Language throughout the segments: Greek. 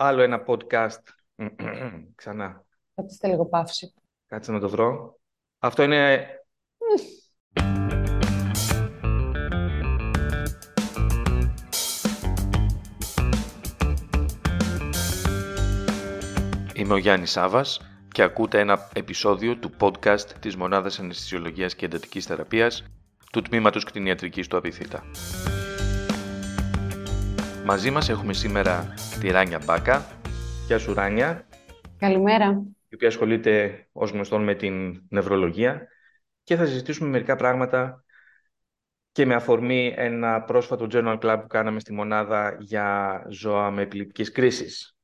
Άλλο ένα podcast. Ξανά. Κάτσε λίγο παύση. Κάτσε να το βρω. Αυτό είναι... Είμαι ο Γιάννης Σάβας και ακούτε ένα επεισόδιο του podcast της Μονάδας Αναισθησιολογίας και Εντατικής Θεραπείας του Τμήματος Κτηνιατρικής του Απιθύτα. Μαζί μας έχουμε σήμερα τη Ράνια Μπάκα. Γεια σου Ράνια. Καλημέρα. Η οποία ασχολείται ως γνωστόν με την νευρολογία και θα συζητήσουμε μερικά πράγματα και με αφορμή ένα πρόσφατο journal club που κάναμε στη μονάδα για ζώα με επιληπτικές κρίσεις.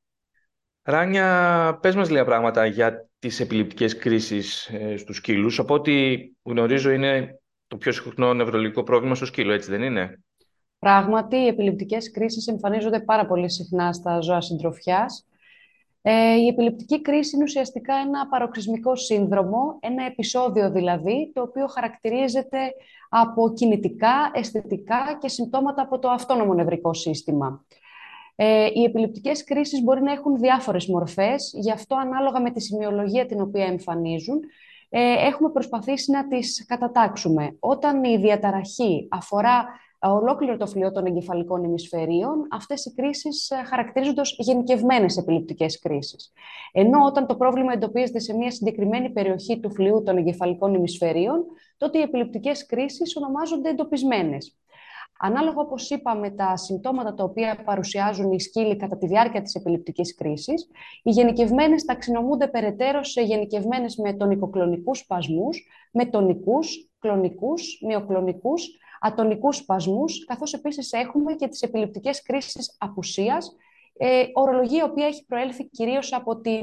Ράνια, πες μας λίγα πράγματα για τις επιληπτικές κρίσεις ε, στους σκύλους. Από ό,τι γνωρίζω είναι το πιο συχνό νευρολογικό πρόβλημα στο σκύλο, έτσι δεν είναι; Πράγματι, οι επιληπτικές κρίσεις εμφανίζονται πάρα πολύ συχνά στα ζώα συντροφιάς. Ε, η επιληπτική κρίση είναι ουσιαστικά ένα παροξυσμικό σύνδρομο, ένα επεισόδιο δηλαδή, το οποίο χαρακτηρίζεται από κινητικά, αισθητικά και συμπτώματα από το αυτόνομο νευρικό σύστημα. Ε, οι επιληπτικές κρίσεις μπορεί να έχουν διάφορες μορφές, γι' αυτό ανάλογα με τη σημειολογία την οποία εμφανίζουν, ε, έχουμε προσπαθήσει να τις κατατάξουμε. Όταν η διαταραχή αφορά ολόκληρο το φλοιό των εγκεφαλικών ημισφαιρίων, αυτές οι κρίσεις ε, χαρακτηρίζονται ως γενικευμένες επιληπτικές κρίσεις. Ενώ όταν το πρόβλημα εντοπίζεται σε μια συγκεκριμένη περιοχή του φλοιού των εγκεφαλικών ημισφαιρίων, τότε οι επιληπτικές κρίσεις ονομάζονται εντοπισμένες. Ανάλογα, όπως είπαμε, τα συμπτώματα τα οποία παρουσιάζουν οι σκύλοι κατά τη διάρκεια της επιληπτικής κρίσης, οι γενικευμένες ταξινομούνται περαιτέρω σε γενικευμένες με τονικοκλονικούς σπασμούς, με τονικούς, κλονικούς, μειοκλονικούς, ατονικούς σπασμούς, καθώς επίσης έχουμε και τις επιληπτικές κρίσεις απουσίας, ε, ορολογία η οποία έχει προέλθει κυρίως από την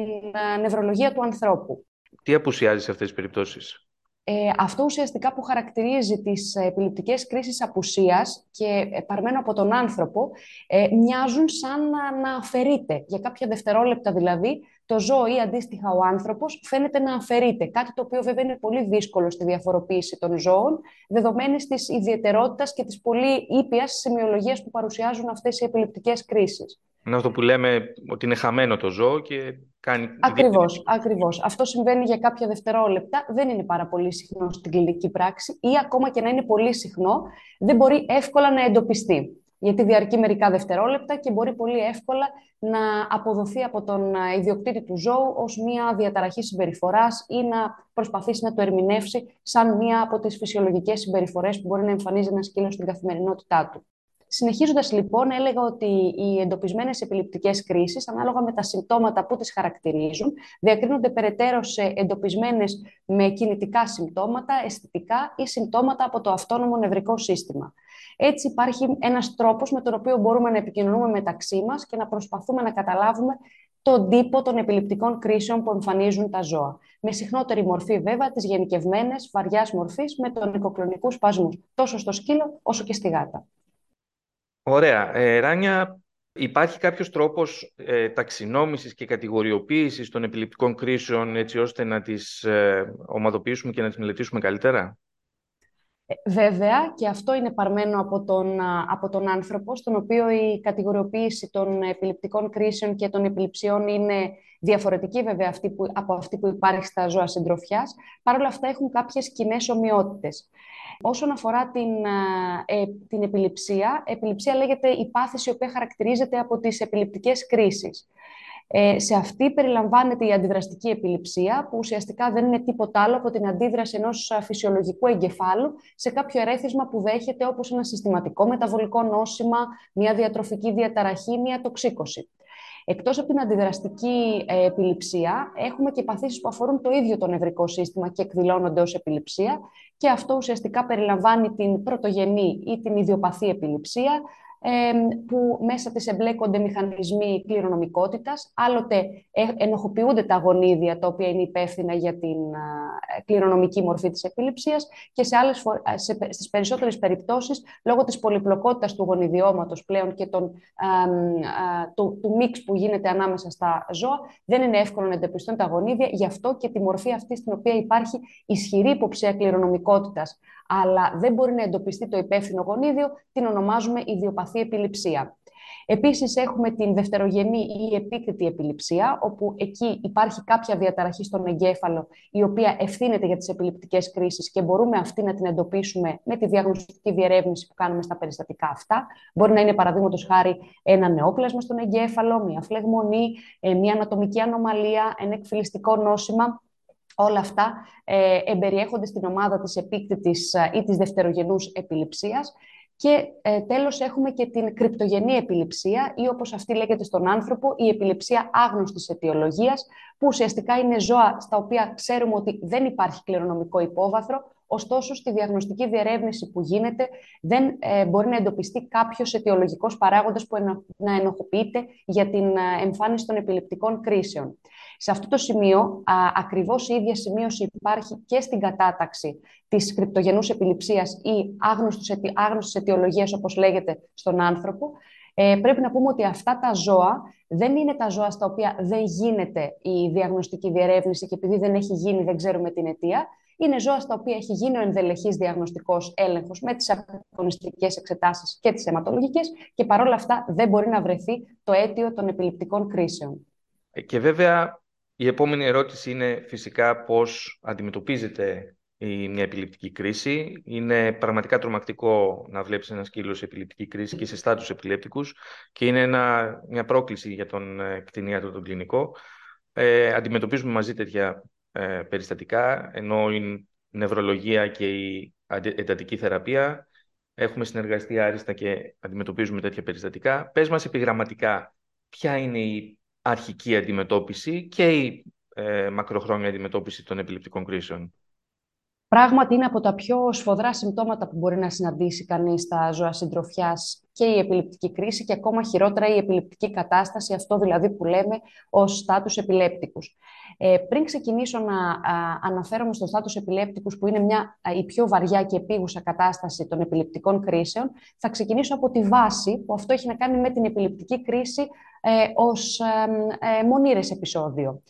ε, νευρολογία του ανθρώπου. Τι απουσιάζει σε αυτές τις περιπτώσεις; Ε, αυτό ουσιαστικά που χαρακτηρίζει τις επιληπτικές κρίσεις απουσίας και ε, παρμένο από τον άνθρωπο ε, μοιάζουν σαν να, να αφαιρείται. Για κάποια δευτερόλεπτα δηλαδή το ζώο ή αντίστοιχα ο άνθρωπος φαίνεται να αφαιρείται. Κάτι το οποίο βέβαια είναι πολύ δύσκολο στη διαφοροποίηση των ζώων δεδομένης της ιδιαιτερότητας και της πολύ ήπιας σημειολογίας που παρουσιάζουν αυτές οι επιληπτικές κρίσεις. Είναι αυτό που λέμε ότι είναι χαμένο το ζώο και κάνει... Ακριβώς, ακριβώς. Αυτό συμβαίνει για κάποια δευτερόλεπτα. Δεν είναι πάρα πολύ συχνό στην κλινική πράξη ή ακόμα και να είναι πολύ συχνό, δεν μπορεί εύκολα να εντοπιστεί. Γιατί διαρκεί μερικά δευτερόλεπτα και μπορεί πολύ εύκολα να αποδοθεί από τον ιδιοκτήτη του ζώου ως μια διαταραχή συμπεριφοράς ή να προσπαθήσει να το ερμηνεύσει σαν μια από τις φυσιολογικές συμπεριφορές που μπορεί να εμφανίζει ένα σκύλο στην καθημερινότητά του. Συνεχίζοντας λοιπόν, έλεγα ότι οι εντοπισμένες επιληπτικές κρίσεις, ανάλογα με τα συμπτώματα που τις χαρακτηρίζουν, διακρίνονται περαιτέρω σε εντοπισμένες με κινητικά συμπτώματα, αισθητικά ή συμπτώματα από το αυτόνομο νευρικό σύστημα. Έτσι υπάρχει ένας τρόπος με τον οποίο μπορούμε να επικοινωνούμε μεταξύ μας και να προσπαθούμε να καταλάβουμε τον τύπο των επιληπτικών κρίσεων που εμφανίζουν τα ζώα. Με συχνότερη μορφή, βέβαια, τις γενικευμένες βαριάς μορφής με τον σπασμού, τόσο στο σκύλο όσο και στη γάτα. Ωραία. Ε, Ράνια, υπάρχει κάποιος τρόπος ε, ταξινόμησης και κατηγοριοποίησης των επιληπτικών κρίσεων έτσι ώστε να τις ε, ομαδοποιήσουμε και να τις μελετήσουμε καλύτερα; Ε, βέβαια, και αυτό είναι παρμένο από τον, από τον άνθρωπο, στον οποίο η κατηγοριοποίηση των επιληπτικών κρίσεων και των επιληψιών είναι διαφορετική βέβαια αυτή που, από αυτή που υπάρχει στα ζώα συντροφιάς. Παρ' όλα αυτά έχουν κάποιες κοινέ ομοιότητες. Όσον αφορά την, ε, την επιληψία, επιληψία λέγεται η πάθηση η οποία χαρακτηρίζεται από τις επιληπτικές κρίσεις. Ε, σε αυτή περιλαμβάνεται η αντιδραστική επιληψία, που ουσιαστικά δεν είναι τίποτα άλλο από την αντίδραση ενός φυσιολογικού εγκεφάλου σε κάποιο ερέθισμα που δέχεται όπως ένα συστηματικό μεταβολικό νόσημα, μια διατροφική διαταραχή, μια τοξίκωση. Εκτός από την αντιδραστική ε, επιληψία, έχουμε και παθήσεις που αφορούν το ίδιο το νευρικό σύστημα και εκδηλώνονται ως επιληψία και αυτό ουσιαστικά περιλαμβάνει την πρωτογενή ή την ιδιοπαθή επιληψία, που μέσα της εμπλέκονται μηχανισμοί κληρονομικότητας. Άλλοτε ε, ενοχοποιούνται τα γονίδια, τα οποία είναι υπεύθυνα για την κληρονομική μορφή της επιληψίας και σε άλλες, σε, στις περισσότερες περιπτώσεις, λόγω της πολυπλοκότητας του γονιδιώματος πλέον και τον, του, του μίξ που γίνεται ανάμεσα στα ζώα, δεν είναι εύκολο να εντοπιστούν τα γονίδια, γι' αυτό και τη μορφή αυτή στην οποία υπάρχει ισχυρή υποψία κληρονομικότητας αλλά δεν μπορεί να εντοπιστεί το υπεύθυνο γονίδιο, την ονομάζουμε ιδιοπαθή επιληψία. Επίσης έχουμε την δευτερογενή ή επίκριτη επιληψία, όπου εκεί υπάρχει κάποια διαταραχή στον εγκέφαλο, η οποία ευθύνεται για τις επιληπτικές κρίσεις και μπορούμε αυτή να την εντοπίσουμε με τη διαγνωστική διερεύνηση που κάνουμε στα περιστατικά αυτά. Μπορεί να είναι παραδείγματος χάρη ένα νεόπλασμα στον εγκέφαλο, μια φλεγμονή, ε, μια ανατομική ανομαλία, ένα εκφυλιστικό νόσημα. Όλα αυτά ε, εμπεριέχονται στην ομάδα της επίκτητης ε, ή της δευτερογενούς επιληψίας. Και ε, τέλος έχουμε και την κρυπτογενή επιληψία ή όπως αυτή λέγεται στον άνθρωπο η επιληψία άγνωστης αιτιολογίας που ουσιαστικά είναι ζώα στα οποία ξέρουμε ότι δεν υπάρχει κληρονομικό υπόβαθρο ωστόσο στη διαγνωστική διερεύνηση που γίνεται δεν ε, μπορεί να εντοπιστεί κάποιος αιτιολογικός παράγοντας που να ενοχοποιείται για την ε, εμφάνιση των επιληπτικών κρίσεων. Σε αυτό το σημείο, α, ακριβώς η ίδια σημείωση υπάρχει και στην κατάταξη της κρυπτογενούς επιληψίας ή άγνωστης αιτιολογίας, όπως λέγεται, στον άνθρωπο. Ε, πρέπει να πούμε ότι αυτά τα ζώα δεν είναι τα ζώα στα οποία δεν γίνεται η διαγνωστική διερεύνηση και επειδή δεν έχει γίνει δεν ξέρουμε την αιτία. Είναι ζώα στα οποία έχει γίνει ο ενδελεχής διαγνωστικός έλεγχος με τις αγωνιστικές εξετάσεις και τις αιματολογικές και παρόλα αυτά δεν μπορεί να βρεθεί το αίτιο των επιληπτικών κρίσεων. Ε, και βέβαια η επόμενη ερώτηση είναι φυσικά πώς αντιμετωπίζεται η, μια επιληπτική κρίση. Είναι πραγματικά τρομακτικό να βλέπεις ένα σκύλος σε επιληπτική κρίση και σε στάτους επιλέπτικους και είναι ένα, μια πρόκληση για τον ε, κτηνίατρο τον κλινικό. Ε, αντιμετωπίζουμε μαζί τέτοια ε, περιστατικά, ενώ η νευρολογία και η εντατική θεραπεία έχουμε συνεργαστεί άριστα και αντιμετωπίζουμε τέτοια περιστατικά. Πες μας επιγραμματικά ποια είναι η αρχική αντιμετώπιση και η ε, μακροχρόνια αντιμετώπιση των επιληπτικών κρίσεων. Πράγματι είναι από τα πιο σφοδρά συμπτώματα που μπορεί να συναντήσει κανείς στα ζώα συντροφιάς και η επιληπτική κρίση και ακόμα χειρότερα η επιληπτική κατάσταση, αυτό δηλαδή που λέμε ως στάτους επιλέπτικους. Ε, πριν ξεκινήσω να α, αναφέρομαι στο στάτους επιλέπτικους που είναι μια, η πιο βαριά και επίγουσα κατάσταση των επιληπτικών κρίσεων, θα ξεκινήσω από τη βάση που αυτό έχει να κάνει με την επιληπτική κρίση ε, ως ε, μονήρες επεισόδιο.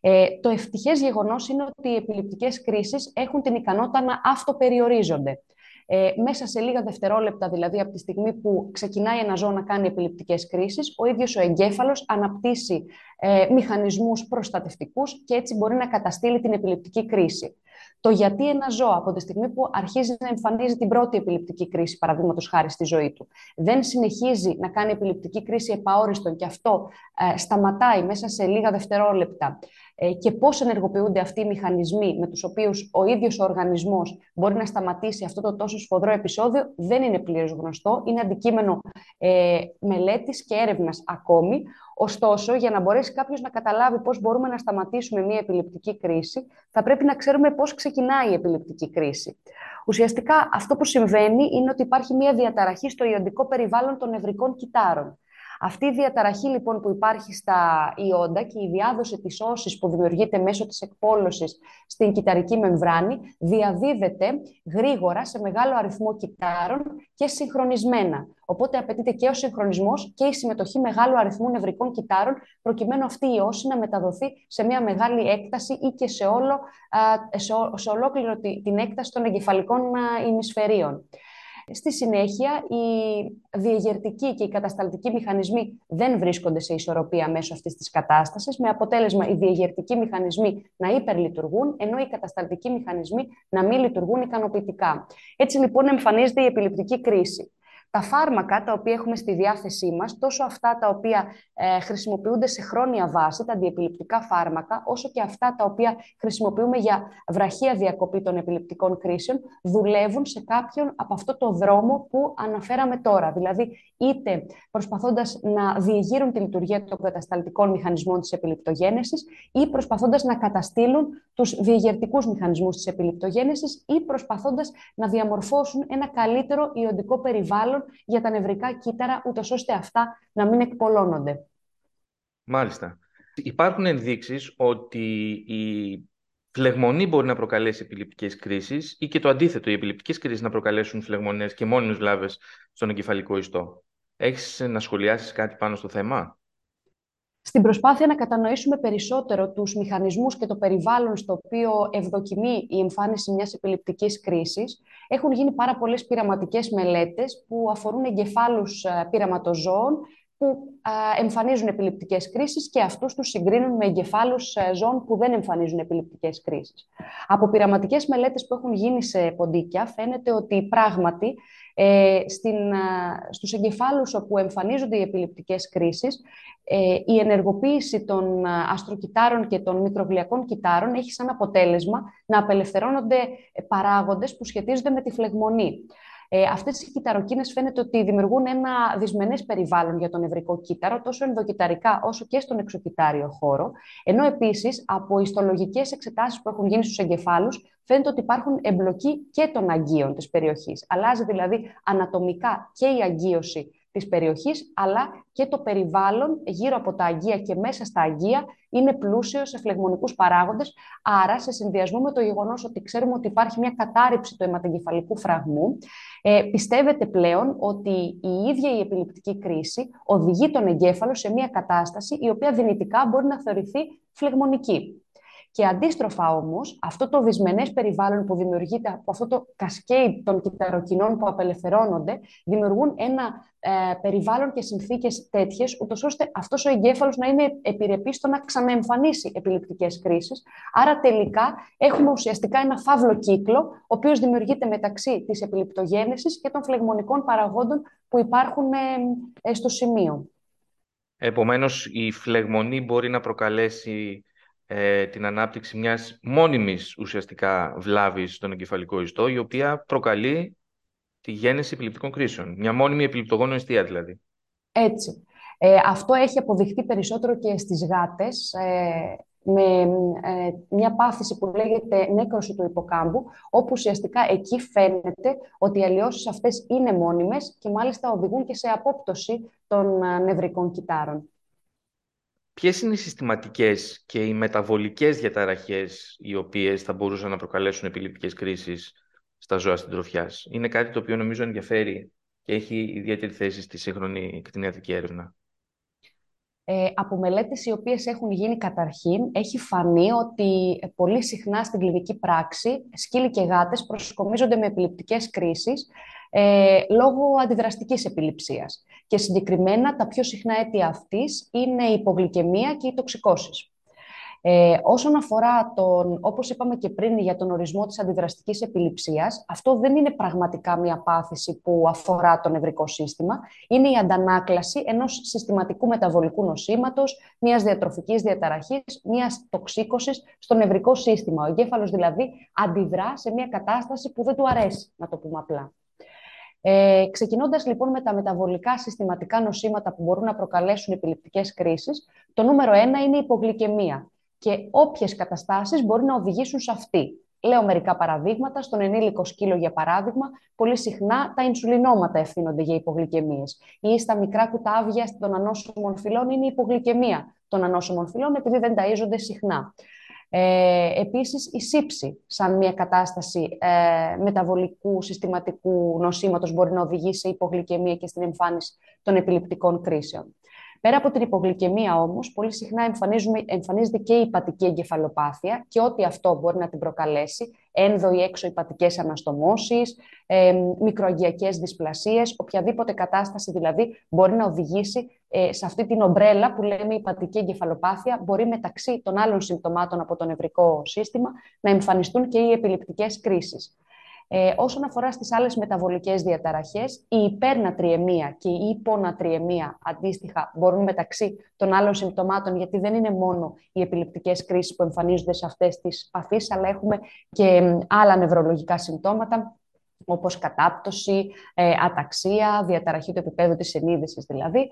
Ε, το ευτυχές γεγονός είναι ότι οι επιληπτικές κρίσεις έχουν την ικανότητα να αυτοπεριορίζονται. Ε, μέσα σε λίγα δευτερόλεπτα, δηλαδή από τη στιγμή που ξεκινάει ένα ζώο να κάνει επιληπτικές κρίσεις, ο ίδιος ο εγκέφαλος αναπτύσσει ε, μηχανισμούς προστατευτικούς και έτσι μπορεί να καταστήλει την επιληπτική κρίση. Το γιατί ένα ζώο από τη στιγμή που αρχίζει να εμφανίζει την πρώτη επιληπτική κρίση, παραδείγματος χάρη στη ζωή του, δεν συνεχίζει να κάνει επιληπτική κρίση επαόριστον και αυτό ε, σταματάει μέσα σε λίγα δευτερόλεπτα ε, και πώς ενεργοποιούνται αυτοί οι μηχανισμοί με τους οποίους ο ίδιος ο οργανισμός μπορεί να σταματήσει αυτό το τόσο σφοδρό επεισόδιο, δεν είναι πλήρως γνωστό, είναι αντικείμενο ε, μελέτης και έρευνας ακόμη. Ωστόσο, για να μπορέσει κάποιος να καταλάβει πώς μπορούμε να σταματήσουμε μια επιληπτική κρίση, θα πρέπει να ξέρουμε πώς ξεκινάει η επιληπτική κρίση. Ουσιαστικά αυτό που συμβαίνει είναι ότι υπάρχει μια διαταραχή στο ιοντικό περιβάλλον των νευρικών κυτάρων. Αυτή η διαταραχή λοιπόν που υπάρχει στα ιόντα και η διάδοση της όσης που δημιουργείται μέσω της εκπόλωσης στην κυταρική μεμβράνη διαδίδεται γρήγορα σε μεγάλο αριθμό κυτάρων και συγχρονισμένα. Οπότε απαιτείται και ο συγχρονισμός και η συμμετοχή μεγάλου αριθμού νευρικών κυτάρων, προκειμένου αυτή η όση να μεταδοθεί σε μια μεγάλη έκταση ή και σε, όλο, σε ολόκληρο την έκταση των εγκεφαλικών ημισφαιρίων. Στη συνέχεια, οι διεγερτικοί και οι κατασταλτικοί μηχανισμοί δεν βρίσκονται σε ισορροπία μέσω αυτής της κατάστασης, με αποτέλεσμα οι διεγερτικοί μηχανισμοί να υπερλειτουργούν, ενώ οι κατασταλτικοί μηχανισμοί να μην λειτουργούν ικανοποιητικά. Έτσι λοιπόν εμφανίζεται η επιληπτική κρίση τα φάρμακα τα οποία έχουμε στη διάθεσή μας, τόσο αυτά τα οποία ε, χρησιμοποιούνται σε χρόνια βάση, τα αντιεπιληπτικά φάρμακα, όσο και αυτά τα οποία χρησιμοποιούμε για βραχία διακοπή των επιληπτικών κρίσεων, δουλεύουν σε κάποιον από αυτό το δρόμο που αναφέραμε τώρα. Δηλαδή, είτε προσπαθώντας να διεγείρουν τη λειτουργία των κατασταλτικών μηχανισμών της επιληπτογένεσης ή προσπαθώντας να καταστήλουν τους διεγερτικούς μηχανισμούς της επιληπτογένεσης ή προσπαθώντας να διαμορφώσουν ένα καλύτερο ιοντικό περιβάλλον για τα νευρικά κύτταρα, ούτως ώστε αυτά να μην εκπολώνονται. Μάλιστα. Υπάρχουν ενδείξεις ότι η φλεγμονή μπορεί να προκαλέσει επιληπτικές κρίσεις ή και το αντίθετο, οι επιληπτικές κρίσεις να προκαλέσουν φλεγμονές και μόνιμες βλάβες στον εγκεφαλικό ιστό. Έχεις να σχολιάσεις κάτι πάνω στο θέμα; Στην προσπάθεια να κατανοήσουμε περισσότερο τους μηχανισμούς και το περιβάλλον στο οποίο ευδοκιμεί η εμφάνιση μιας επιληπτικής κρίσης, έχουν γίνει πάρα πολλές πειραματικές μελέτες που αφορούν εγκεφάλους ε, πειραματοζώων που εμφανίζουν επιληπτικές κρίσεις και αυτούς τους συγκρίνουν με εγκεφάλους ε, ζώων που δεν εμφανίζουν επιληπτικές κρίσεις. Από πειραματικές μελέτες που έχουν γίνει σε ποντίκια φαίνεται ότι πράγματι ε, στην, στους εγκεφάλους όπου εμφανίζονται οι επιληπτικές κρίσεις ε, η ενεργοποίηση των αστροκυτάρων και των μικροβλιακών κυτάρων έχει σαν αποτέλεσμα να απελευθερώνονται παράγοντες που σχετίζονται με τη φλεγμονή. Ε, Αυτές οι κυταροκίνες φαίνεται ότι δημιουργούν ένα δυσμενές περιβάλλον για τον νευρικό κύτταρο, τόσο ενδοκυταρικά όσο και στον εξοκυτάριο χώρο. Ενώ επίσης από ιστολογικές εξετάσεις που έχουν γίνει στους εγκεφάλους, φαίνεται ότι υπάρχουν εμπλοκή και των αγκίων της περιοχής. Αλλάζει δηλαδή ανατομικά και η αγκίωση της περιοχής, αλλά και το περιβάλλον γύρω από τα αγία και μέσα στα αγία είναι πλούσιο σε φλεγμονικούς παράγοντες, άρα σε συνδυασμό με το γεγονός ότι ξέρουμε ότι υπάρχει μια κατάρριψη του αιματεγκεφαλικού φραγμού, ε, πιστεύετε πλέον ότι η ίδια η επιληπτική κρίση οδηγεί τον εγκέφαλο σε μια κατάσταση η οποία δυνητικά μπορεί να θεωρηθεί φλεγμονική. Και αντίστροφα όμως, αυτό το δυσμενές περιβάλλον που δημιουργείται από αυτό το κασκέι των κυταροκοινών που απελευθερώνονται, δημιουργούν ένα ε, περιβάλλον και συνθήκες τέτοιες, ούτως ώστε αυτός ο εγκέφαλος να είναι επιρρεπής στο να ξαναεμφανίσει επιληπτικέ κρίσεις. Άρα τελικά έχουμε ουσιαστικά ένα φαύλο κύκλο, ο οποίος δημιουργείται μεταξύ της επιληπτογένεσης και των φλεγμονικών παραγόντων που υπάρχουν ε, ε, στο σημείο. Επομένως, η φλεγμονή μπορεί να προκαλέσει ε, την ανάπτυξη μιας μόνιμης ουσιαστικά βλάβης στον εγκεφαλικό ιστό, η οποία προκαλεί τη γέννηση επιληπτικών κρίσεων. Μια μόνιμη επιληπτογόνο αιστεία δηλαδή. Έτσι. Ε, αυτό έχει αποδειχτεί περισσότερο και στις γάτες, ε, με ε, μια πάθηση που λέγεται νέκρωση του υποκάμπου, όπου ουσιαστικά εκεί φαίνεται ότι οι αλλοιώσεις αυτές είναι μόνιμες και μάλιστα οδηγούν και σε απόπτωση των ε, νευρικών κυτάρων. Ποιες είναι οι συστηματικές και οι μεταβολικές διαταραχές οι οποίες θα μπορούσαν να προκαλέσουν επιληπτικές κρίσεις στα ζώα συντροφιάς; Είναι κάτι το οποίο νομίζω ενδιαφέρει και έχει ιδιαίτερη θέση στη σύγχρονη κτηνιατρική έρευνα. Ε, από μελέτες οι οποίες έχουν γίνει καταρχήν, έχει φανεί ότι πολύ συχνά στην κλινική πράξη σκύλοι και γάτες προσκομίζονται με επιληπτικές κρίσεις ε, λόγω αντιδραστικής επιληψίας. Και συγκεκριμένα τα πιο συχνά αίτια αυτής είναι η υπογλυκαιμία και οι τοξικώσεις. Ε, όσον αφορά τον, όπως είπαμε και πριν για τον ορισμό της αντιδραστικής επιληψίας, αυτό δεν είναι πραγματικά μια πάθηση που αφορά το νευρικό σύστημα. Είναι η αντανάκλαση ενός συστηματικού μεταβολικού νοσήματος, μιας διατροφικής διαταραχής, μιας τοξίκωσης στο νευρικό σύστημα. Ο εγκέφαλος δηλαδή αντιδρά σε μια κατάσταση που δεν του αρέσει, να το πούμε απλά. Ε, ξεκινώντας λοιπόν με τα μεταβολικά συστηματικά νοσήματα που μπορούν να προκαλέσουν επιληπτικές κρίσεις, το νούμερο ένα είναι η υπογλυκαιμία και όποιες καταστάσεις μπορεί να οδηγήσουν σε αυτή. Λέω μερικά παραδείγματα. Στον ενήλικο σκύλο, για παράδειγμα, πολύ συχνά τα ινσουλινόματα ευθύνονται για υπογλυκαιμίες. Ή στα μικρά κουτάβια των ανώσιμων φυλών είναι η υπογλυκαιμία των ανώσιμων φυλών, επειδή δεν ταΐζονται συχνά. Ε, επίσης, η σύψη, σαν μια κατάσταση ε, μεταβολικού συστηματικού νοσήματος, μπορεί να οδηγήσει σε υπογλυκαιμία και στην εμφάνιση των επιληπτικών κρίσεων. Πέρα από την υπογλυκαιμία όμως, πολύ συχνά εμφανίζεται και η υπατική εγκεφαλοπάθεια και ό,τι αυτό μπορεί να την προκαλέσει, ένδο ή έξω υπατικές αναστομώσεις, ε, μικροαγιακές δυσπλασίες, οποιαδήποτε κατάσταση δηλαδή μπορεί να οδηγήσει ε, σε αυτή την ομπρέλα που λέμε υπατική εγκεφαλοπάθεια, μπορεί μεταξύ των άλλων συμπτωμάτων από το νευρικό σύστημα να εμφανιστούν και οι επιληπτικές κρίσεις. Ε, όσον αφορά στις άλλες μεταβολικές διαταραχές, η υπερνατριεμία και η υπονατριεμία αντίστοιχα μπορούν μεταξύ των άλλων συμπτωμάτων, γιατί δεν είναι μόνο οι επιληπτικές κρίσεις που εμφανίζονται σε αυτές τις παθήσεις, αλλά έχουμε και άλλα νευρολογικά συμπτώματα, όπως κατάπτωση, ε, αταξία, διαταραχή του επίπεδου της συνείδησης δηλαδή.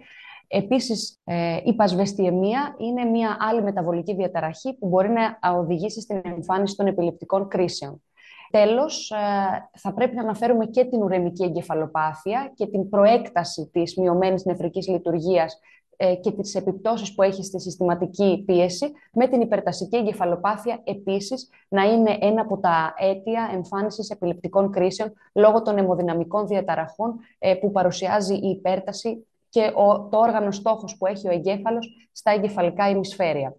Επίσης, ε, η πασβεστιαιμία είναι μια άλλη μεταβολική διαταραχή που μπορεί να οδηγήσει στην εμφάνιση των επιληπτικών κρίσεων. Τέλος, ε, θα πρέπει να αναφέρουμε και την ουρεμική εγκεφαλοπάθεια και την προέκταση της μειωμένης νεφρικής λειτουργίας ε, και τις επιπτώσεις που έχει στη συστηματική πίεση, με την υπερτασική εγκεφαλοπάθεια επίσης να είναι ένα από τα αίτια εμφάνισης επιληπτικών κρίσεων λόγω των αιμοδυναμικών διαταραχών ε, που παρουσιάζει η υπέρταση και το όργανο στόχος που έχει ο εγκέφαλος στα εγκεφαλικά ημισφαίρια.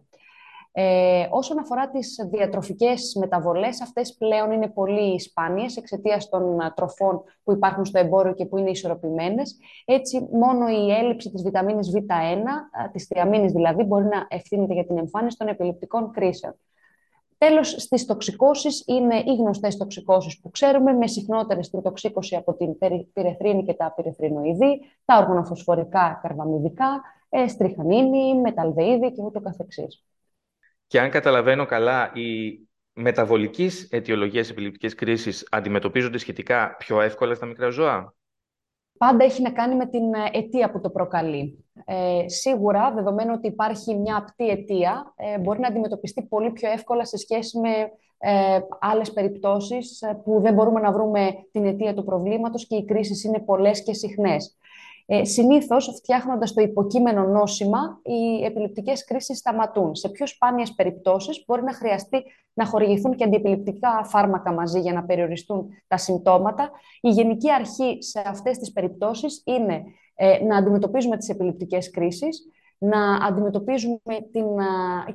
Ε, όσον αφορά τις διατροφικές μεταβολές, αυτές πλέον είναι πολύ σπάνιες εξαιτίας των τροφών που υπάρχουν στο εμπόριο και που είναι ισορροπημένες. Έτσι, μόνο η έλλειψη της βιταμίνης Β1, της θιαμίνης δηλαδή, μπορεί να ευθύνεται για την εμφάνιση των επιληπτικών κρίσεων. Τέλος, στις τοξικώσεις είναι οι γνωστές τοξικώσεις που ξέρουμε, με συχνότερη στην τοξίκωση από την πυρεθρίνη και τα πυρεθρινοειδή, τα οργανοφωσφορικά καρβαμιδικά, ε, στριχανίνη, μεταλδεΐδη και ούτω καθεξής. Και αν καταλαβαίνω καλά, οι μεταβολικές αιτιολογίες επιληπτικής κρίσης αντιμετωπίζονται σχετικά πιο εύκολα στα μικρά ζώα; Πάντα έχει να κάνει με την ε, αιτία που το προκαλεί. Ε, σίγουρα, δεδομένου ότι υπάρχει μια απτή αιτία, ε, μπορεί να αντιμετωπιστεί πολύ πιο εύκολα σε σχέση με ε, άλλες περιπτώσεις ε, που δεν μπορούμε να βρούμε την αιτία του προβλήματος και οι κρίσεις είναι πολλές και συχνές. Ε, συνήθως, φτιάχνοντας το υποκείμενο νόσημα, οι επιληπτικές κρίσεις σταματούν. Σε πιο σπάνιες περιπτώσεις μπορεί να χρειαστεί να χορηγηθούν και αντιεπιληπτικά φάρμακα μαζί για να περιοριστούν τα συμπτώματα. Η γενική αρχή σε αυτές τις περιπτώσεις είναι ε, να αντιμετωπίζουμε τις επιληπτικές κρίσεις, να αντιμετωπίζουμε την,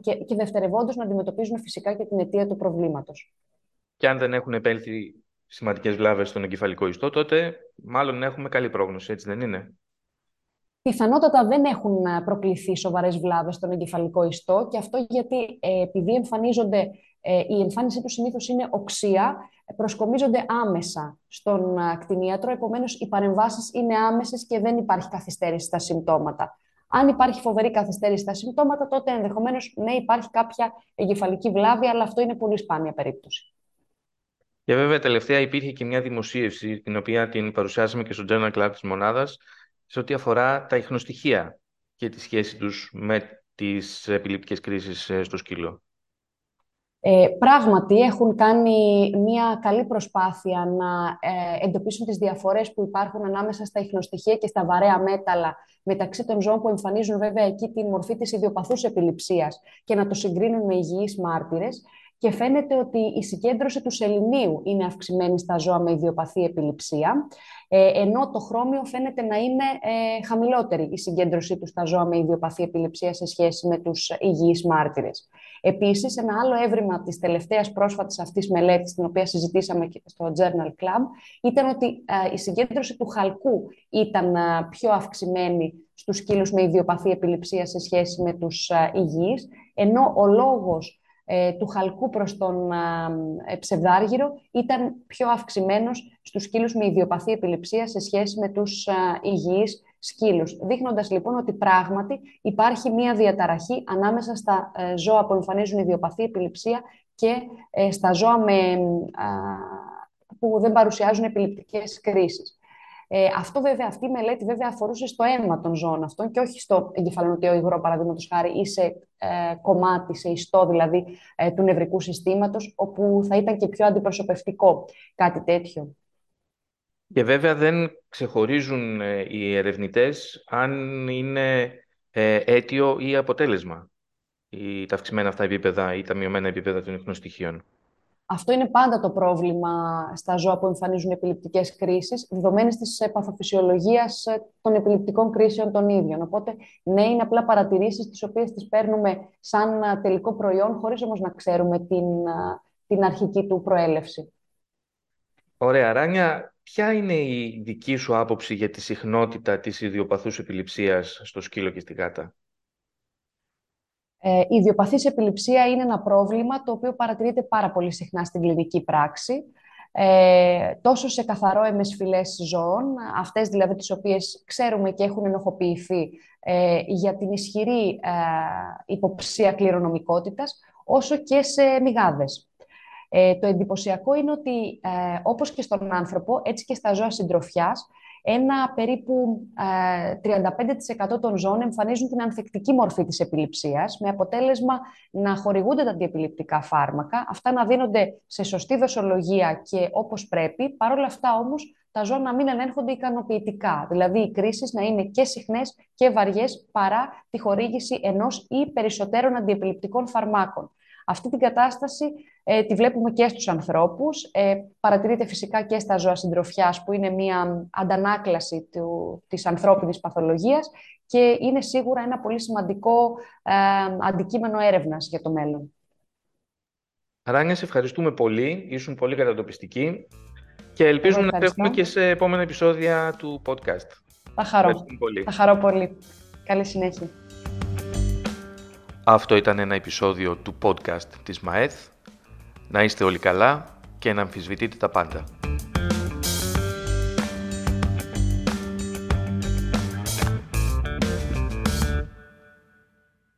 και, και δευτερευόντως να αντιμετωπίζουμε φυσικά και την αιτία του προβλήματος. Και αν δεν έχουν επέλθει σημαντικές βλάβες στον εγκεφαλικό ιστό, τότε μάλλον έχουμε καλή πρόγνωση, έτσι δεν είναι; Πιθανότατα δεν έχουν ε, προκληθεί σοβαρές βλάβες στον εγκεφαλικό ιστό και αυτό γιατί ε, επειδή εμφανίζονται, ε, η εμφάνισή τους συνήθως είναι οξία, προσκομίζονται άμεσα στον κτηνίατρο, επομένως οι παρεμβάσεις είναι άμεσες και δεν υπάρχει καθυστέρηση στα συμπτώματα. Αν υπάρχει φοβερή καθυστέρηση στα συμπτώματα, τότε ενδεχομένως ναι, υπάρχει κάποια εγκεφαλική βλάβη, αλλά αυτό είναι πολύ σπάνια περίπτωση. Και βέβαια, τελευταία υπήρχε και μια δημοσίευση, την οποία την παρουσιάσαμε και στο Journal Club της Μονάδας, σε ό,τι αφορά τα ιχνοστοιχεία και τη σχέση τους με τις επιληπτικές κρίσεις ε, στο σκύλο. Ε, πράγματι, έχουν κάνει μια καλή προσπάθεια να ε, εντοπίσουν τις διαφορές που υπάρχουν ανάμεσα στα ιχνοστοιχεία και στα βαρέα μέταλλα μεταξύ των ζώων που εμφανίζουν βέβαια εκεί τη μορφή της ιδιοπαθούς επιληψίας και να το συγκρίνουν με υγιείς μάρτυρες και φαίνεται ότι η συγκέντρωση του σεληνίου είναι αυξημένη στα ζώα με ιδιοπαθή επιληψία, ε, ενώ το χρώμιο φαίνεται να είναι ε, χαμηλότερη η συγκέντρωσή του στα ζώα με ιδιοπαθή επιληψία σε σχέση με τους υγιείς μάρτυρες. Επίσης, ένα άλλο έβριμα της τελευταίας πρόσφατης αυτής μελέτης, την οποία συζητήσαμε και στο Journal Club, ήταν ότι ε, η συγκέντρωση του χαλκού ήταν πιο αυξημένη στους σκύλους με ιδιοπαθή επιληψία σε σχέση με τους υγιείς, ενώ ο λόγος ε, του χαλκού προς τον ε, ψευδάργυρο ήταν πιο αυξημένος στους σκύλους με ιδιοπαθή επιληψία σε σχέση με τους υγιείς σκύλους. Δείχνοντας λοιπόν ότι πράγματι υπάρχει μία διαταραχή ανάμεσα στα ε, ζώα που εμφανίζουν ιδιοπαθή επιληψία και στα ζώα με, που δεν παρουσιάζουν επιληπτικές κρίσεις. Ε, αυτό βέβαια, αυτή η μελέτη βέβαια αφορούσε στο αίμα των ζώων αυτών και όχι στο εγκεφαλονοτιό υγρό, παραδείγματος χάρη, ή σε ε, κομμάτι, σε ιστό δηλαδή ε, του νευρικού συστήματος, όπου θα ήταν και πιο αντιπροσωπευτικό κάτι τέτοιο. Και βέβαια δεν ξεχωρίζουν ε, οι ερευνητές αν είναι αίτιο ή αποτέλεσμα ή τα αυξημένα αυτά επίπεδα ή τα μειωμένα επίπεδα των ιχνοστοιχείων. Αυτό είναι πάντα το πρόβλημα στα ζώα που εμφανίζουν επιληπτικές κρίσεις, δεδομένες της παθοφυσιολογίας των επιληπτικών κρίσεων των ίδιων. Οπότε, ναι, είναι απλά παρατηρήσεις τις οποίες τις παίρνουμε σαν τελικό προϊόν, χωρίς όμως να ξέρουμε την, την αρχική του προέλευση. Ωραία. Ράνια, ποια είναι η δική σου άποψη για τη συχνότητα της ιδιοπαθούς επιληψίας στο σκύλο και στη γάτα; Ε, η ιδιοπαθής επιληψία είναι ένα πρόβλημα το οποίο παρατηρείται πάρα πολύ συχνά στην κλινική πράξη, ε, τόσο σε καθαρό εμεσφυλές ζώων, αυτές δηλαδή τις οποίες ξέρουμε και έχουν ενοχοποιηθεί ε, για την ισχυρή ε, υποψία κληρονομικότητας, όσο και σε μυγάδες. Ε, το εντυπωσιακό είναι ότι, ε, όπως και στον άνθρωπο, έτσι και στα ζώα συντροφιάς, ένα περίπου 35% των ζώων εμφανίζουν την ανθεκτική μορφή της επιληψίας, με αποτέλεσμα να χορηγούνται τα αντιεπιληπτικά φάρμακα, αυτά να δίνονται σε σωστή δοσολογία και όπως πρέπει, παρόλα αυτά όμως τα ζώα να μην ελέγχονται ικανοποιητικά, δηλαδή οι κρίσεις να είναι και συχνές και βαριές παρά τη χορήγηση ενός ή περισσότερων αντιεπιληπτικών φαρμάκων. Αυτή την κατάσταση ε, τη βλέπουμε και στους ανθρώπους. Ε, παρατηρείται φυσικά και στα ζώα συντροφιάς, που είναι μια αντανάκλαση του, της ανθρώπινης παθολογίας και είναι σίγουρα ένα πολύ σημαντικό ε, αντικείμενο έρευνας για το μέλλον. Ράνια, σε ευχαριστούμε πολύ. Ήσουν πολύ κατατοπιστική και ελπίζουμε να έχουμε και σε επόμενα επεισόδια του podcast. Θα χαρώ. Πολύ. Θα χαρώ πολύ. Καλή συνέχεια. Αυτό ήταν ένα επεισόδιο του podcast της ΜΑΕΘ. Να είστε όλοι καλά και να αμφισβητείτε τα πάντα.